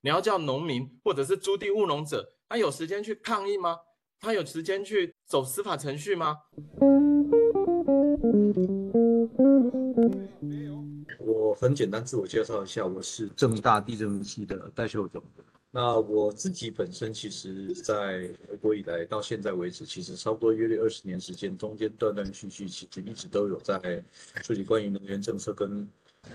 你要叫农民或者是租地务农者，他有时间去抗议吗？他有时间去走司法程序吗？我很简单自我介绍一下，我是正大地政系的戴秀总。那我自己本身其实，在回国以来到现在为止，其实差不多约略二十年时间，中间断断续续，其实一直都有在处理关于能源政策跟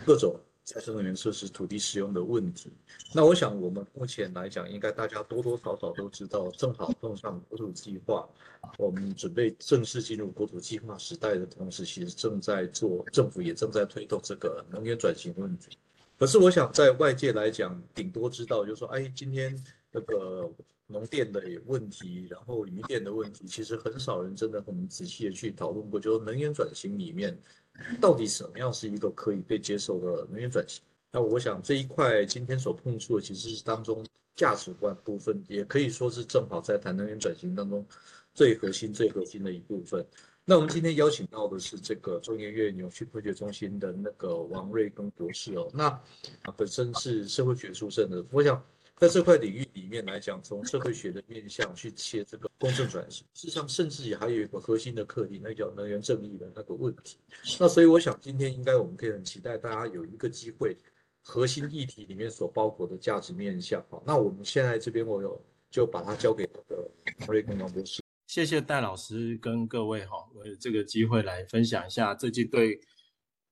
各种。再生能源设施土地使用的问题，那我想我们目前来讲，应该大家多多少少都知道，正好碰上国土计划，我们准备正式进入国土计划时代的同时，其实正在做，政府也正在推动这个能源转型问题。可是我想在外界来讲，顶多知道就是说，哎，今天这个农电的问题，然后渔电的问题，其实很少人真的很仔细的去讨论过，就是能源转型里面。到底什么样是一个可以被接受的能源转型？那我想这一块今天所碰触的其实是当中价值观部分，也可以说是正好在谈能源转型当中最核心、最核心的一部分。那我们今天邀请到的是这个中研院永续科学中心的那个王瑞庚博士哦，那本身是社会学出身的，我想。在这块领域里面来讲，从社会学的面向去切这个公正转型，事实上甚至也还有一个核心的课题，那叫能源正义的那个问题。那所以我想今天应该我们可以很期待大家有一个机会，核心议题里面所包裹的价值面向。好，那我们现在这边我有就把它交给那个瑞庚王博士。谢谢戴老师跟各位哈，我有这个机会来分享一下最近对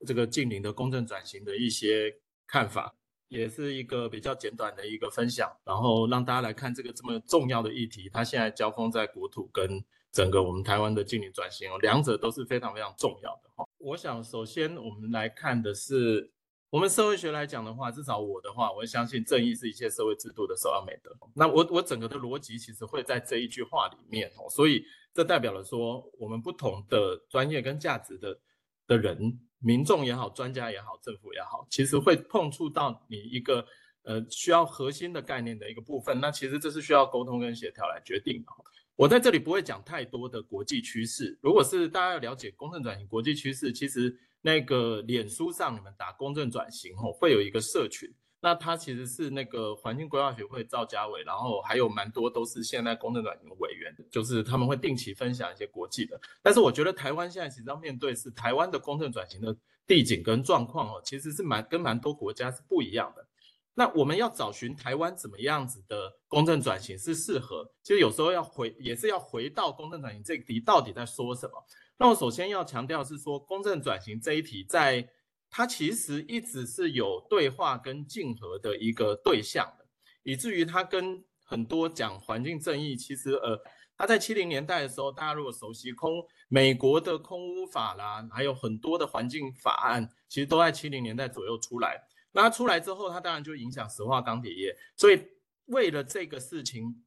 这个近邻的公正转型的一些看法。也是一个比较简短的一个分享，然后让大家来看这个这么重要的议题，它现在交锋在国土跟整个我们台湾的经营转型哦，两者都是非常非常重要的哈。我想首先我们来看的是，我们社会学来讲的话，至少我的话，我相信正义是一切社会制度的首要美德。那我我整个的逻辑其实会在这一句话里面哦，所以这代表了说我们不同的专业跟价值的的人。民众也好，专家也好，政府也好，其实会碰触到你一个呃需要核心的概念的一个部分。那其实这是需要沟通跟协调来决定的。我在这里不会讲太多的国际趋势。如果是大家要了解公正转型国际趋势，其实那个脸书上你们打公正转型后，会有一个社群。那他其实是那个环境规划学会赵家伟，然后还有蛮多都是现在公正转型的委员，就是他们会定期分享一些国际的。但是我觉得台湾现在其实要面对是台湾的公正转型的地景跟状况哦，其实是蛮跟蛮多国家是不一样的。那我们要找寻台湾怎么样子的公正转型是适合，其实有时候要回也是要回到公正转型这一题到底在说什么。那我首先要强调是说公正转型这一题在。它其实一直是有对话跟竞合的一个对象的，以至于他跟很多讲环境正义，其实呃，他在七零年代的时候，大家如果熟悉空美国的空污法啦，还有很多的环境法案，其实都在七零年代左右出来。那出来之后，他当然就影响石化钢铁业。所以为了这个事情，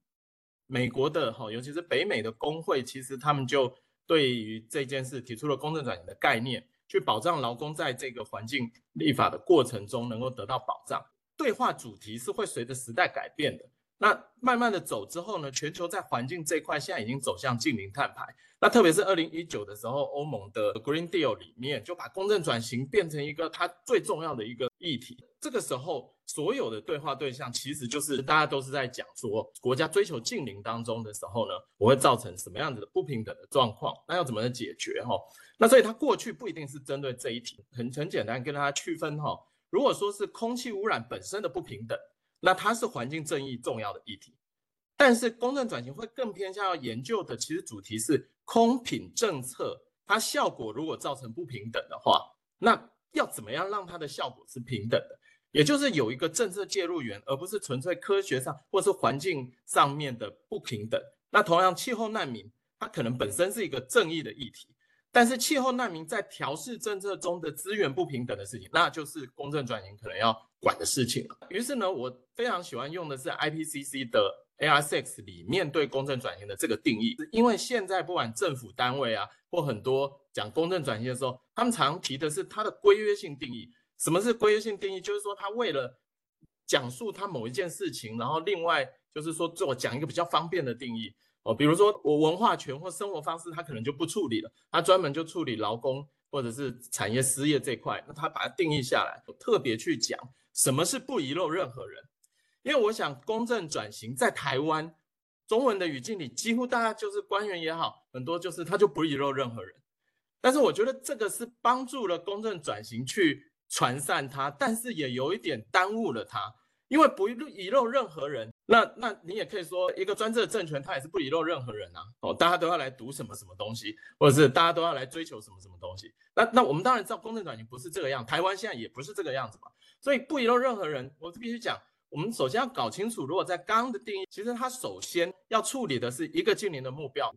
美国的哈，尤其是北美的工会，其实他们就对于这件事提出了公正转型的概念。去保障劳工在这个环境立法的过程中能够得到保障。对话主题是会随着时代改变的。那慢慢的走之后呢，全球在环境这块现在已经走向净零碳排。那特别是二零一九的时候，欧盟的 Green Deal 里面就把公正转型变成一个它最重要的一个议题。这个时候，所有的对话对象其实就是大家都是在讲说，国家追求净零当中的时候呢，我会造成什么样子的不平等的状况？那要怎么解决？哈，那所以它过去不一定是针对这一题，很很简单跟大家区分哈。如果说是空气污染本身的不平等。那它是环境正义重要的议题，但是公正转型会更偏向要研究的，其实主题是空品政策，它效果如果造成不平等的话，那要怎么样让它的效果是平等的？也就是有一个政策介入源，而不是纯粹科学上或是环境上面的不平等。那同样，气候难民它可能本身是一个正义的议题。但是气候难民在调试政策中的资源不平等的事情，那就是公正转型可能要管的事情了。于是呢，我非常喜欢用的是 IPCC 的 AR6 里面对公正转型的这个定义，因为现在不管政府单位啊，或很多讲公正转型的时候，他们常提的是它的规约性定义。什么是规约性定义？就是说他为了讲述他某一件事情，然后另外就是说做讲一个比较方便的定义。哦，比如说我文化权或生活方式，他可能就不处理了，他专门就处理劳工或者是产业失业这块，那他把它定义下来，特别去讲什么是不遗漏任何人。因为我想公正转型在台湾中文的语境里，几乎大家就是官员也好，很多就是他就不遗漏任何人。但是我觉得这个是帮助了公正转型去传散它，但是也有一点耽误了它。因为不遗漏任何人，那那你也可以说，一个专制的政权，它也是不遗漏任何人啊。哦，大家都要来读什么什么东西，或者是大家都要来追求什么什么东西。那那我们当然知道，公正转型不是这个样，台湾现在也不是这个样子嘛。所以不遗漏任何人，我必须讲，我们首先要搞清楚，如果在刚刚的定义，其实它首先要处理的是一个净零的目标，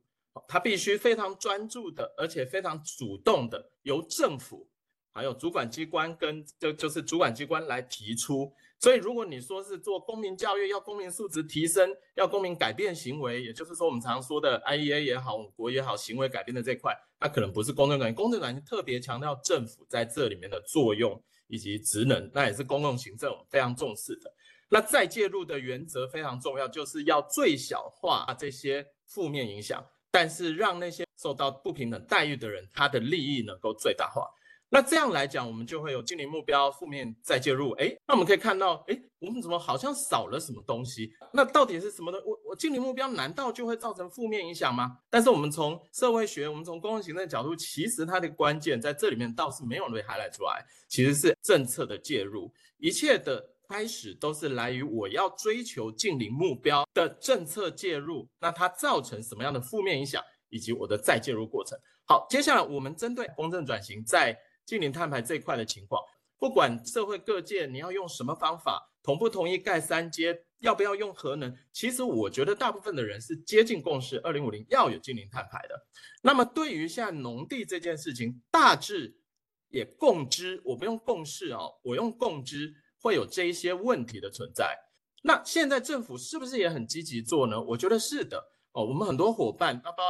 它必须非常专注的，而且非常主动的由政府。还有主管机关跟就就是主管机关来提出，所以如果你说是做公民教育，要公民素质提升，要公民改变行为，也就是说我们常说的 IEA 也好，我国也好，行为改变的这块，它可能不是公正转型。公正转型特别强调政府在这里面的作用以及职能，那也是公共行政我们非常重视的。那再介入的原则非常重要，就是要最小化这些负面影响，但是让那些受到不平等待遇的人，他的利益能够最大化。那这样来讲，我们就会有近零目标，负面再介入。哎，那我们可以看到，哎，我们怎么好像少了什么东西？那到底是什么呢？我我近零目标难道就会造成负面影响吗？但是我们从社会学，我们从公共行政的角度，其实它的关键在这里面倒是没有被 highlight 出来，其实是政策的介入。一切的开始都是来于我要追求近零目标的政策介入，那它造成什么样的负面影响，以及我的再介入过程。好，接下来我们针对公正转型在净零碳排这一块的情况，不管社会各界你要用什么方法，同不同意盖三阶，要不要用核能？其实我觉得大部分的人是接近共识，二零五零要有净零碳排的。那么对于现在农地这件事情，大致也共知，我不用共识哦，我用共知会有这一些问题的存在。那现在政府是不是也很积极做呢？我觉得是的哦，我们很多伙伴，包括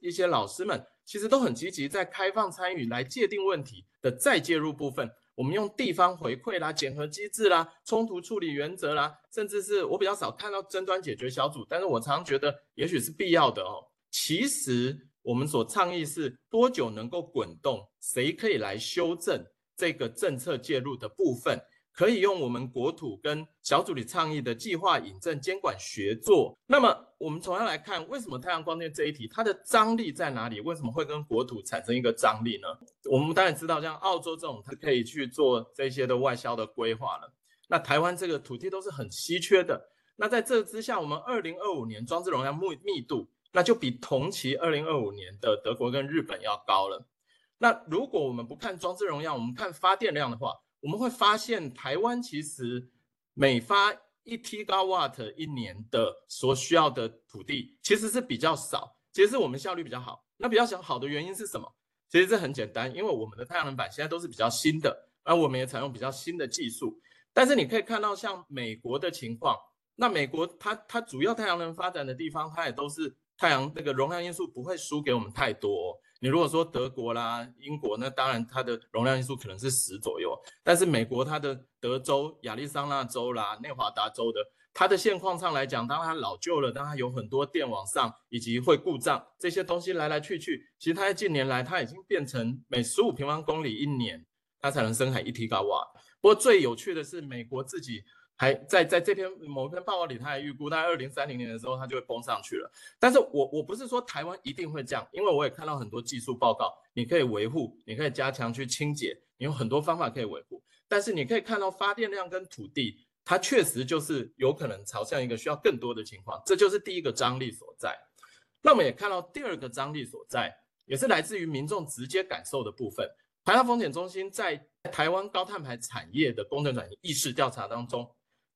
一些老师们。其实都很积极，在开放参与来界定问题的再介入部分，我们用地方回馈啦、检核机制啦、冲突处理原则啦，甚至是我比较少看到争端解决小组，但是我常常觉得也许是必要的哦。其实我们所倡议是多久能够滚动，谁可以来修正这个政策介入的部分。可以用我们国土跟小组里倡议的计划引证监管学做。那么我们同样来看，为什么太阳光电这一题它的张力在哪里？为什么会跟国土产生一个张力呢？我们当然知道，像澳洲这种它可以去做这些的外销的规划了。那台湾这个土地都是很稀缺的。那在这之下，我们二零二五年装置容量密密度，那就比同期二零二五年的德国跟日本要高了。那如果我们不看装置容量，我们看发电量的话，我们会发现，台湾其实每发一 Tgawatt 一年的所需要的土地其实是比较少，其实我们效率比较好。那比较想好的原因是什么？其实这很简单，因为我们的太阳能板现在都是比较新的，而我们也采用比较新的技术。但是你可以看到，像美国的情况，那美国它它主要太阳能发展的地方，它也都是太阳那个容量因素不会输给我们太多。你如果说德国啦、英国，那当然它的容量因素可能是十左右，但是美国它的德州、亚利桑那州啦、内华达州的，它的现况上来讲，当然它老旧了，当然它有很多电网上以及会故障这些东西来来去去，其实它在近年来它已经变成每十五平方公里一年它才能生产一 T 瓦。不过最有趣的是美国自己。还在在这篇某一篇报告里，他还预估，在二零三零年的时候，它就会崩上去了。但是我我不是说台湾一定会这样，因为我也看到很多技术报告，你可以维护，你可以加强去清洁，你有很多方法可以维护。但是你可以看到发电量跟土地，它确实就是有可能朝向一个需要更多的情况，这就是第一个张力所在。那我们也看到第二个张力所在，也是来自于民众直接感受的部分。台大风险中心在台湾高碳排产业的工程转型意识调查当中。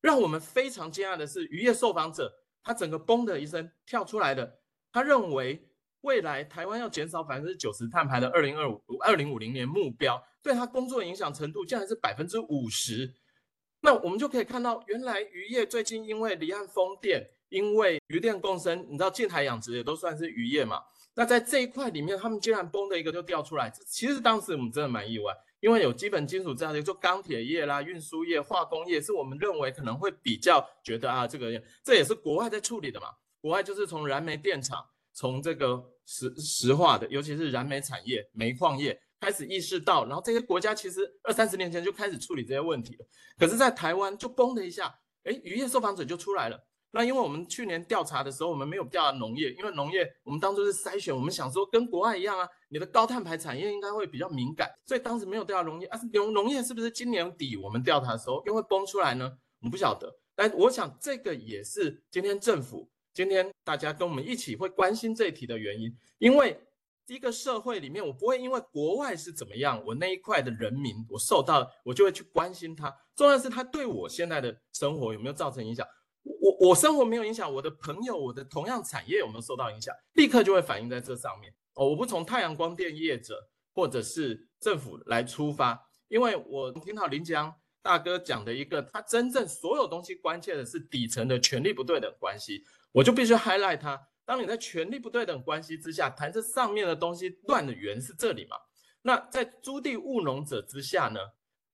让我们非常惊讶的是，渔业受访者他整个嘣的一声跳出来的，他认为未来台湾要减少百分之九十碳排的二零二五二零五零年目标，对他工作影响程度竟然是百分之五十。那我们就可以看到，原来渔业最近因为离岸风电，因为渔电共生，你知道近海养殖也都算是渔业嘛。那在这一块里面，他们竟然嘣的一个就掉出来，其实当时我们真的蛮意外。因为有基本金属这样的，就钢铁业啦、运输业、化工业，是我们认为可能会比较觉得啊，这个这也是国外在处理的嘛。国外就是从燃煤电厂，从这个石石化的，尤其是燃煤产业、煤矿业开始意识到，然后这些国家其实二三十年前就开始处理这些问题了。可是，在台湾就嘣的一下，哎，渔业受访者就出来了。那因为我们去年调查的时候，我们没有调查农业，因为农业我们当初是筛选，我们想说跟国外一样啊，你的高碳排产业应该会比较敏感，所以当时没有调查农业。啊，农农业是不是今年底我们调查的时候又会崩出来呢？我们不晓得。但我想这个也是今天政府今天大家跟我们一起会关心这一题的原因，因为一个社会里面，我不会因为国外是怎么样，我那一块的人民我受到，我就会去关心他。重要是他对我现在的生活有没有造成影响。我我生活没有影响，我的朋友，我的同样产业有没有受到影响？立刻就会反映在这上面哦。我不从太阳光电业者或者是政府来出发，因为我听到林江大哥讲的一个，他真正所有东西关切的是底层的权力不对等关系，我就必须 highlight 他。当你在权力不对等关系之下谈这上面的东西，断的源是这里嘛？那在租地务农者之下呢？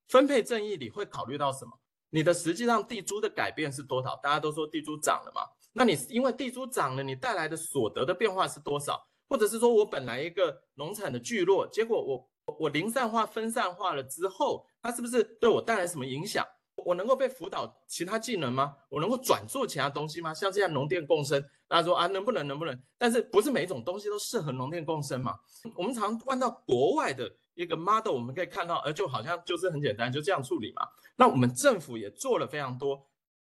分配正义里会考虑到什么？你的实际上地租的改变是多少？大家都说地租涨了嘛？那你因为地租涨了，你带来的所得的变化是多少？或者是说我本来一个农产的聚落，结果我我零散化、分散化了之后，它是不是对我带来什么影响？我能够被辅导其他技能吗？我能够转做其他东西吗？像这样农电共生，大家说啊，能不能？能不能？但是不是每一种东西都适合农电共生嘛？我们常换到国外的。一个 model 我们可以看到，呃，就好像就是很简单，就这样处理嘛。那我们政府也做了非常多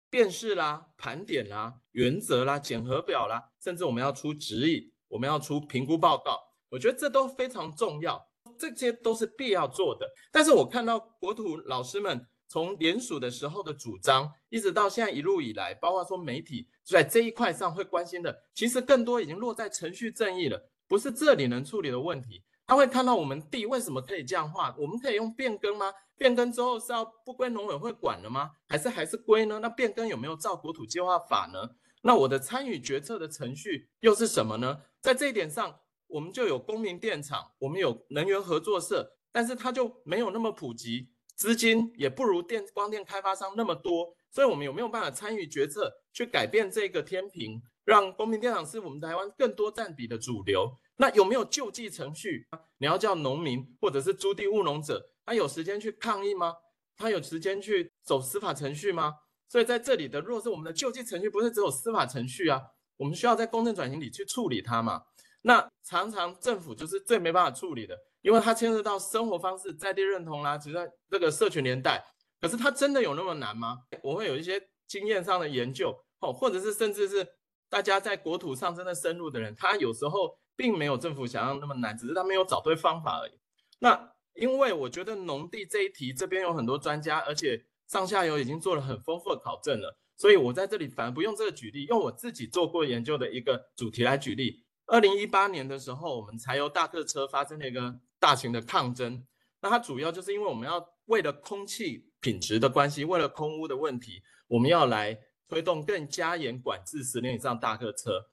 辨识啦、盘点啦、原则啦、检核表啦，甚至我们要出指引，我们要出评估报告。我觉得这都非常重要，这些都是必要做的。但是我看到国土老师们从联署的时候的主张，一直到现在一路以来，包括说媒体在这一块上会关心的，其实更多已经落在程序正义了，不是这里能处理的问题。他会看到我们地为什么可以这样画？我们可以用变更吗？变更之后是要不归农委会管了吗？还是还是归呢？那变更有没有照国土计划法呢？那我的参与决策的程序又是什么呢？在这一点上，我们就有公民电厂，我们有能源合作社，但是它就没有那么普及，资金也不如电光电开发商那么多，所以我们有没有办法参与决策，去改变这个天平，让公民电厂是我们台湾更多占比的主流？那有没有救济程序？你要叫农民或者是租地务农者，他有时间去抗议吗？他有时间去走司法程序吗？所以在这里的，若是我们的救济程序不是只有司法程序啊，我们需要在公正转型里去处理它嘛。那常常政府就是最没办法处理的，因为它牵涉到生活方式、在地认同啦，只在这个社群连带。可是它真的有那么难吗？我会有一些经验上的研究哦，或者是甚至是大家在国土上真的深入的人，他有时候。并没有政府想象那么难，只是他没有找对方法而已。那因为我觉得农地这一题这边有很多专家，而且上下游已经做了很丰富的考证了，所以我在这里反而不用这个举例，用我自己做过研究的一个主题来举例。二零一八年的时候，我们柴油大客车发生了一个大型的抗争，那它主要就是因为我们要为了空气品质的关系，为了空污的问题，我们要来推动更加严管制十年以上大客车。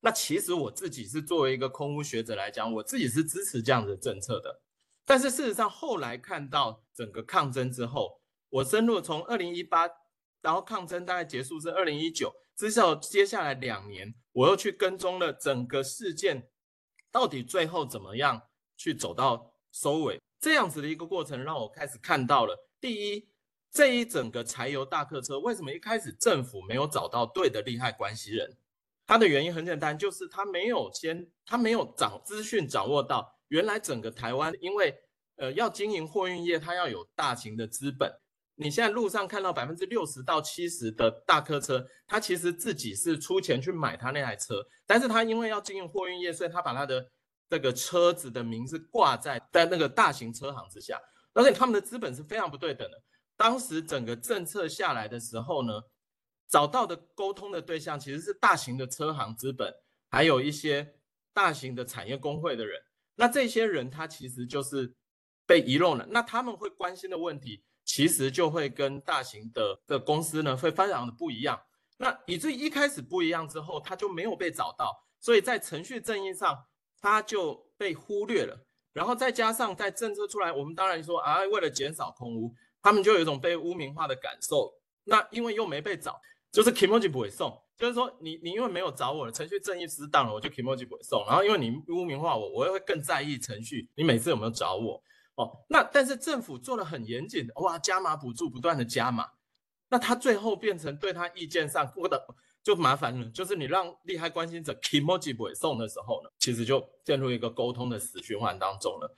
那其实我自己是作为一个空屋学者来讲，我自己是支持这样的政策的。但是事实上，后来看到整个抗争之后，我深入从二零一八，然后抗争大概结束是二零一九，至少接下来两年，我又去跟踪了整个事件，到底最后怎么样去走到收尾，这样子的一个过程，让我开始看到了第一，这一整个柴油大客车为什么一开始政府没有找到对的利害关系人？它的原因很简单，就是他没有先，他没有掌资讯掌握到，原来整个台湾，因为呃要经营货运业，它要有大型的资本。你现在路上看到百分之六十到七十的大客车，他其实自己是出钱去买他那台车，但是他因为要经营货运业，所以他把他的这个车子的名字挂在在那个大型车行之下，而且他们的资本是非常不对等的。当时整个政策下来的时候呢，找到的沟通的对象其实是大型的车行资本，还有一些大型的产业工会的人。那这些人他其实就是被遗漏了。那他们会关心的问题，其实就会跟大型的的公司呢会非常的不一样。那以至于一开始不一样之后，他就没有被找到，所以在程序正义上他就被忽略了。然后再加上在政策出来，我们当然说啊，为了减少空屋，他们就有一种被污名化的感受。那因为又没被找。就是 Kimoji 不会送，就是说你你因为没有找我的程序正义失当了，我就 Kimoji 不会送。然后因为你污名化我，我又会更在意程序，你每次有没有找我？哦，那但是政府做的很严谨，哇，加码补助不断的加码，那他最后变成对他意见上过的就麻烦了，就是你让利害关心者 kimoji 不会送的时候呢，其实就陷入一个沟通的死循环当中了。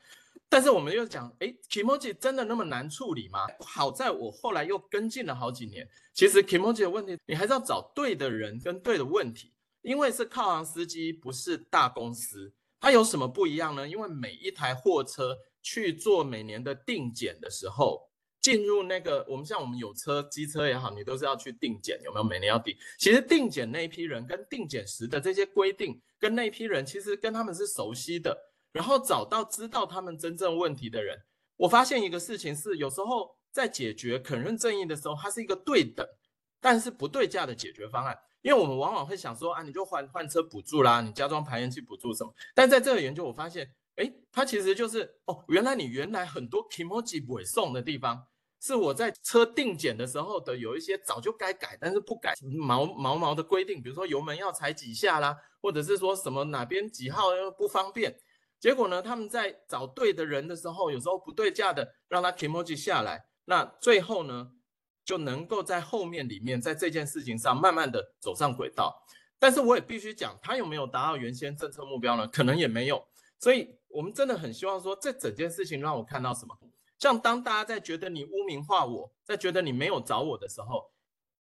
但是我们又讲，哎，kimoji 真的那么难处理吗？好在我后来又跟进了好几年，其实 kimoji 的问题，你还是要找对的人跟对的问题，因为是靠行司机，不是大公司，它有什么不一样呢？因为每一台货车去做每年的定检的时候，进入那个我们像我们有车机车也好，你都是要去定检，有没有？每年要定。其实定检那一批人跟定检时的这些规定，跟那一批人其实跟他们是熟悉的。然后找到知道他们真正问题的人，我发现一个事情是，有时候在解决肯认正义的时候，它是一个对等，但是不对价的解决方案。因为我们往往会想说啊，你就换换车补助啦，你加装排烟器补助什么。但在这个研究，我发现，哎，它其实就是哦，原来你原来很多 kimoji 不会送的地方，是我在车定检的时候的有一些早就该改，但是不改毛毛毛的规定，比如说油门要踩几下啦，或者是说什么哪边几号又不方便。结果呢，他们在找对的人的时候，有时候不对价的让他 kimoji 下来，那最后呢，就能够在后面里面，在这件事情上慢慢的走上轨道。但是我也必须讲，他有没有达到原先政策目标呢？可能也没有。所以我们真的很希望说，这整件事情让我看到什么？像当大家在觉得你污名化我，在觉得你没有找我的时候，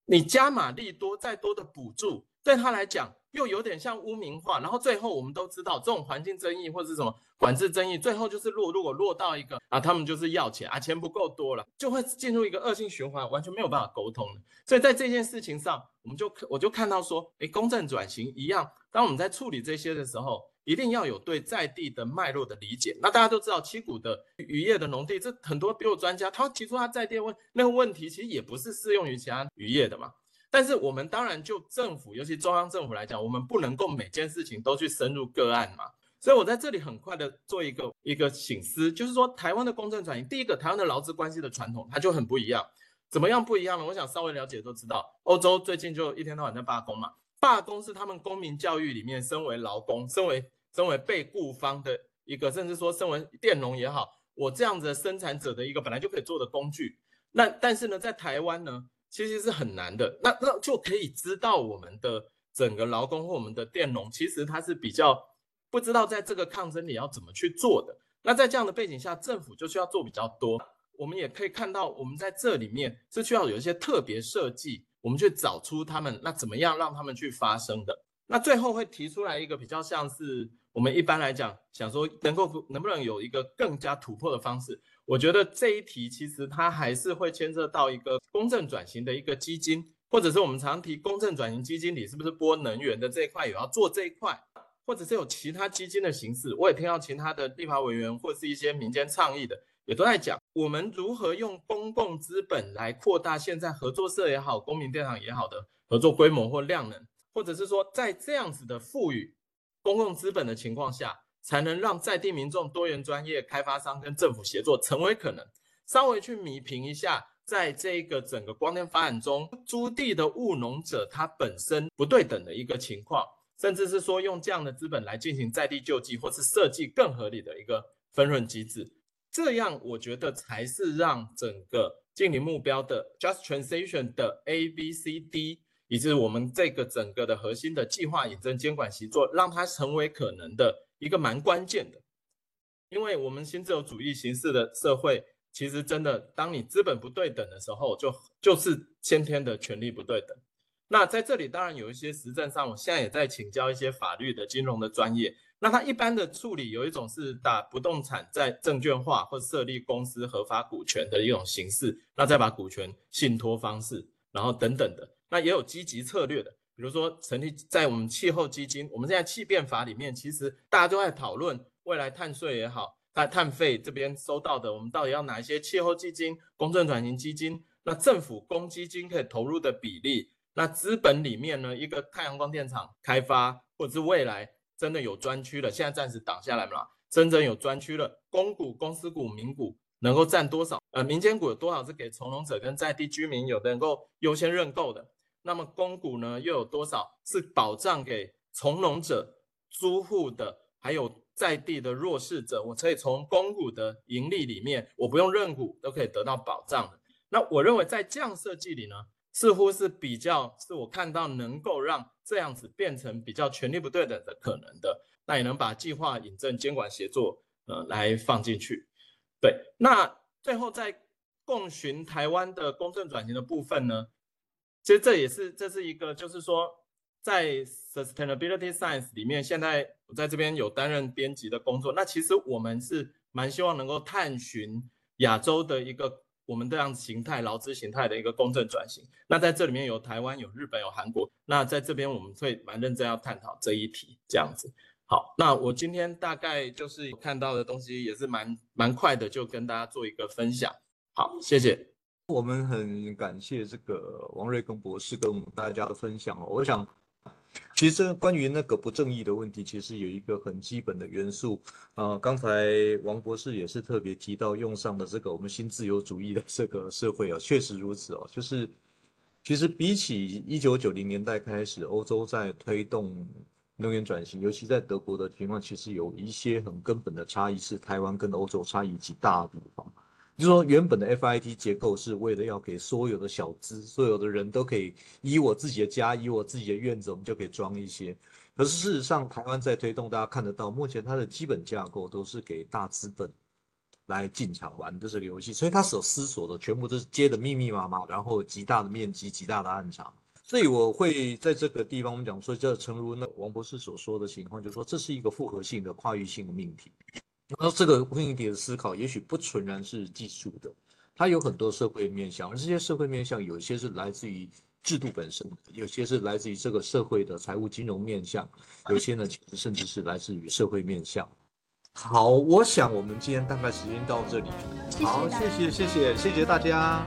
你加码利多再多的补助，对他来讲。又有点像污名化，然后最后我们都知道，这种环境争议或者是什么管制争议，最后就是落，如果落到一个啊，他们就是要钱啊，钱不够多了，就会进入一个恶性循环，完全没有办法沟通。所以在这件事情上，我们就我就看到说，诶，公正转型一样，当我们在处理这些的时候，一定要有对在地的脉络的理解。那大家都知道，七股的渔业的农地，这很多比如专家，他提出他在地问那个问题，其实也不是适用于其他渔业的嘛。但是我们当然就政府，尤其中央政府来讲，我们不能够每件事情都去深入个案嘛。所以我在这里很快的做一个一个醒思，就是说台湾的公正转型，第一个台湾的劳资关系的传统它就很不一样。怎么样不一样呢？我想稍微了解都知道，欧洲最近就一天到晚在罢工嘛。罢工是他们公民教育里面，身为劳工，身为身为被雇方的一个，甚至说身为佃农也好，我这样子的生产者的一个本来就可以做的工具。那但是呢，在台湾呢？其实是很难的，那那就可以知道我们的整个劳工或我们的佃农，其实他是比较不知道在这个抗争里要怎么去做的。那在这样的背景下，政府就需要做比较多。我们也可以看到，我们在这里面是需要有一些特别设计，我们去找出他们，那怎么样让他们去发声的。那最后会提出来一个比较像是我们一般来讲想说能够能不能有一个更加突破的方式。我觉得这一题其实它还是会牵涉到一个公正转型的一个基金，或者是我们常提公正转型基金里是不是播能源的这一块也要做这一块，或者是有其他基金的形式。我也听到其他的立法委员或是一些民间倡议的也都在讲，我们如何用公共资本来扩大现在合作社也好、公民电厂也好的合作规模或量能，或者是说在这样子的赋予公共资本的情况下。才能让在地民众、多元专业开发商跟政府协作成为可能。稍微去弭平一下，在这个整个光电发展中，租地的务农者他本身不对等的一个情况，甚至是说用这样的资本来进行在地救济，或是设计更合理的一个分润机制，这样我觉得才是让整个净零目标的 Just Transition 的 A B C D，以及我们这个整个的核心的计划、引证、监管协作，让它成为可能的。一个蛮关键的，因为我们新自由主义形式的社会，其实真的，当你资本不对等的时候，就就是先天的权力不对等。那在这里，当然有一些实证上，我现在也在请教一些法律的、金融的专业。那它一般的处理，有一种是把不动产在证券化或设立公司合法股权的一种形式，那再把股权信托方式，然后等等的，那也有积极策略的。比如说，成立在我们气候基金，我们现在气变法里面，其实大家都在讨论未来碳税也好，碳碳费这边收到的，我们到底要哪一些气候基金、公正转型基金？那政府公基金可以投入的比例？那资本里面呢，一个太阳光电厂开发，或者是未来真的有专区了，现在暂时挡下来了？真正有专区了，公股、公司股、民股能够占多少？呃，民间股有多少是给从农者跟在地居民有的能够优先认购的？那么公股呢，又有多少是保障给从农者、租户的，还有在地的弱势者？我可以从公股的盈利里面，我不用认股都可以得到保障的。那我认为在这样设计里呢，似乎是比较是我看到能够让这样子变成比较权力不对等的可能的，那也能把计划、引证、监管、协作呃来放进去。对，那最后在共寻台湾的公正转型的部分呢，其实这也是这是一个就是说在 sustainability science 里面，现在我在这边有担任编辑的工作，那其实我们是蛮希望能够探寻亚洲的一个。我们这样形态劳资形态的一个公正转型，那在这里面有台湾、有日本、有韩国，那在这边我们会蛮认真要探讨这一题，这样子。好，那我今天大概就是看到的东西也是蛮蛮快的，就跟大家做一个分享。好，谢谢。我们很感谢这个王瑞庚博士跟我们大家的分享哦，我想。其实关于那个不正义的问题，其实有一个很基本的元素啊。刚才王博士也是特别提到用上的这个我们新自由主义的这个社会啊，确实如此哦。就是其实比起一九九零年代开始，欧洲在推动能源转型，尤其在德国的情况，其实有一些很根本的差异，是台湾跟欧洲差异极大的地方。就是说，原本的 FIT 结构是为了要给所有的小资、所有的人都可以以我自己的家、以我自己的院子，我们就可以装一些。可是事实上，台湾在推动，大家看得到，目前它的基本架构都是给大资本来进场玩的这个游戏，所以它所思索的全部都是接的密密麻麻，然后极大的面积、极大的暗场。所以我会在这个地方我们讲说，就诚如那王博士所说的情况，就是说这是一个复合性的、跨域性的命题。然后这个问题的思考，也许不纯然是技术的，它有很多社会面向，而这些社会面向有些是来自于制度本身，有些是来自于这个社会的财务金融面向，有些呢其实甚至是来自于社会面向。好，我想我们今天大概时间到这里。好，谢谢谢谢谢谢大家。